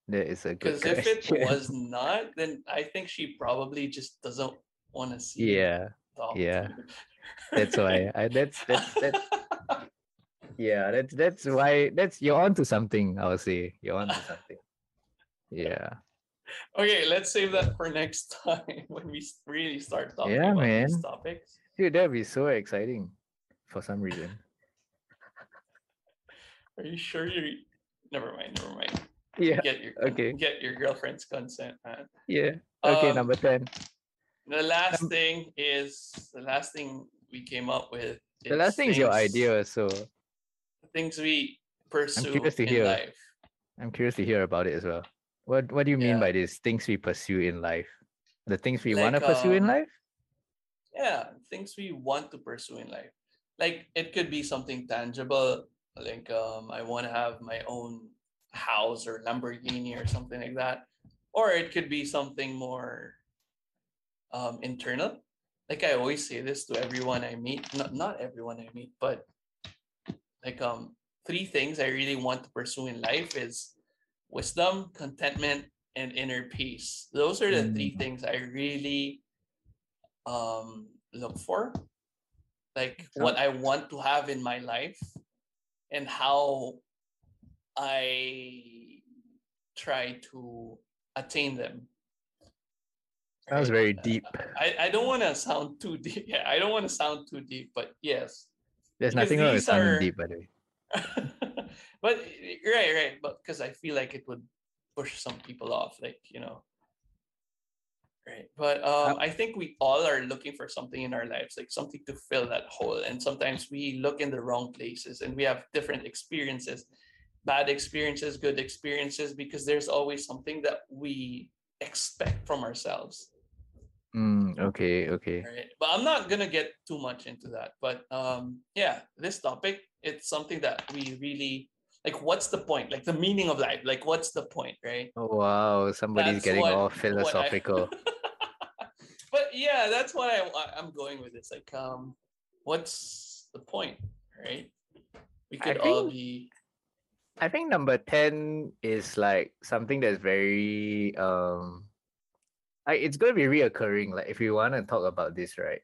That is a good question. because if it was *laughs* not, then I think she probably just doesn't want to see. yeah, yeah. That's why. I that's that's that's *laughs* yeah, that's that's why that's you're onto something, i'll say. You're onto something. Yeah. okay, let's save that for next time *laughs* when we really start talking Yeah, about these man. topics. Dude, that'd be so exciting for some reason. *laughs* Are you sure you? Never mind. Never mind. Yeah. Get your okay. Get your girlfriend's consent, man. Yeah. Okay, Um, number 10. The last thing is the last thing we came up with. The last thing is your idea, so Things we pursue curious to in hear. life. I'm curious to hear about it as well. What what do you mean Yeah. by this things we pursue in life? The things we Like, want to pursue in um, life? Yeah, things we want to pursue in life. Like it could be something tangible, like um, I want to have my own house or Lamborghini or something like that, or it could be something more um, internal. Like I always say this to everyone I meet, not not everyone I meet, but like um three things I really want to pursue in life is wisdom, contentment, and inner peace. Those are the three Mm. things I really um look for. Like what I want to have in my life and how I try to attain them. Sounds was very deep. I, I don't want to sound too deep. Yeah, I don't want to sound too deep, but yes. There's nothing wrong with sounding are- deep, by the way. *laughs* but right, right. But because I feel like it would push some people off, like you know. Right. But um, I think we all are looking for something in our lives, like something to fill that hole. And sometimes we look in the wrong places and we have different experiences, bad experiences, good experiences, because there's always something that we expect from ourselves. Mm, okay, okay. Right. But I'm not gonna get too much into that. But um, yeah, this topic, it's something that we really like what's the point? Like the meaning of life. Like what's the point, right? Oh wow, somebody's That's getting what- all *laughs* I- philosophical. *laughs* but yeah, that's what I I'm going with this. Like, um, what's the point, right? We could all be I think number 10 is like something that's very um like it's gonna be reoccurring. Like if we wanna talk about this, right?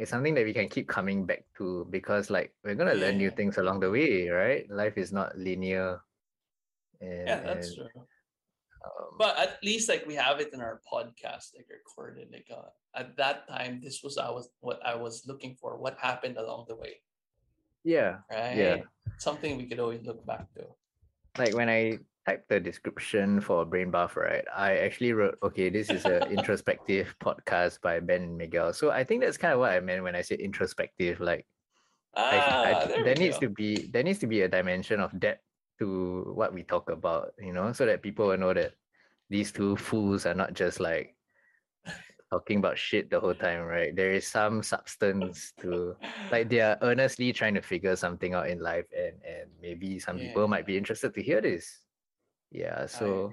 It's something that we can keep coming back to because like we're gonna learn new things along the way, right? Life is not linear. And, yeah, that's and, true. um, But at least like we have it in our podcast, like recorded. Like uh, at that time, this was I was what I was looking for. What happened along the way, yeah, right? yeah Something we could always look back to. like when I typed the description for Brain Buff, right? I actually wrote, okay, this is an *laughs* introspective podcast by Ben and Miguel. So I think that's kind of what I meant when I said introspective. Like Ah, I, there, there needs go. to be there needs to be a dimension of depth to what we talk about, you know, so that people will know that these two fools are not just like *laughs* talking about shit the whole time, right? There is some substance to like they are earnestly trying to figure something out in life and and maybe some people might be interested to hear this. Yeah, so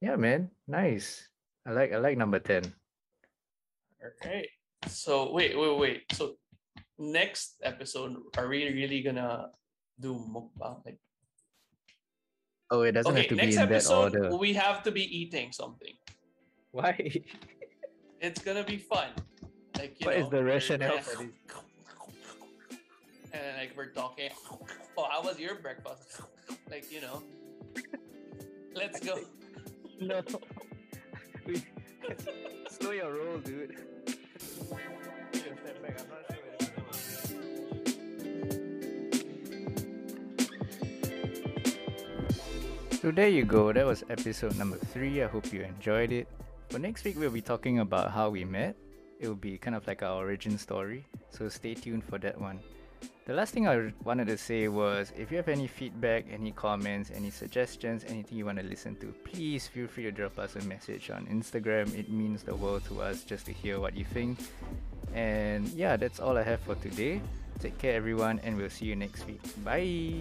yeah, man, nice. I like I like number 10. Okay. So wait, wait, wait. So next episode, are we really gonna do mukbang? Like, Oh, it doesn't okay, have to be next in that order. we have to be eating something. Why? It's gonna be fun. Like you What is know, the rationale for this? *laughs* And like we're talking. *laughs* Oh, how was your breakfast? *laughs* Like you know. Let's go. *laughs* No. *laughs* Slow your roll, dude. So there you go. That was episode number three. I hope you enjoyed it. For next week, we'll be talking about how we met. It will be kind of like our origin story. So stay tuned for that one. The last thing I wanted to say was if you have any feedback, any comments, any suggestions, anything you want to listen to, please feel free to drop us a message on Instagram. It means the world to us just to hear what you think. And yeah, that's all I have for today. Take care, everyone, and we'll see you next week. Bye.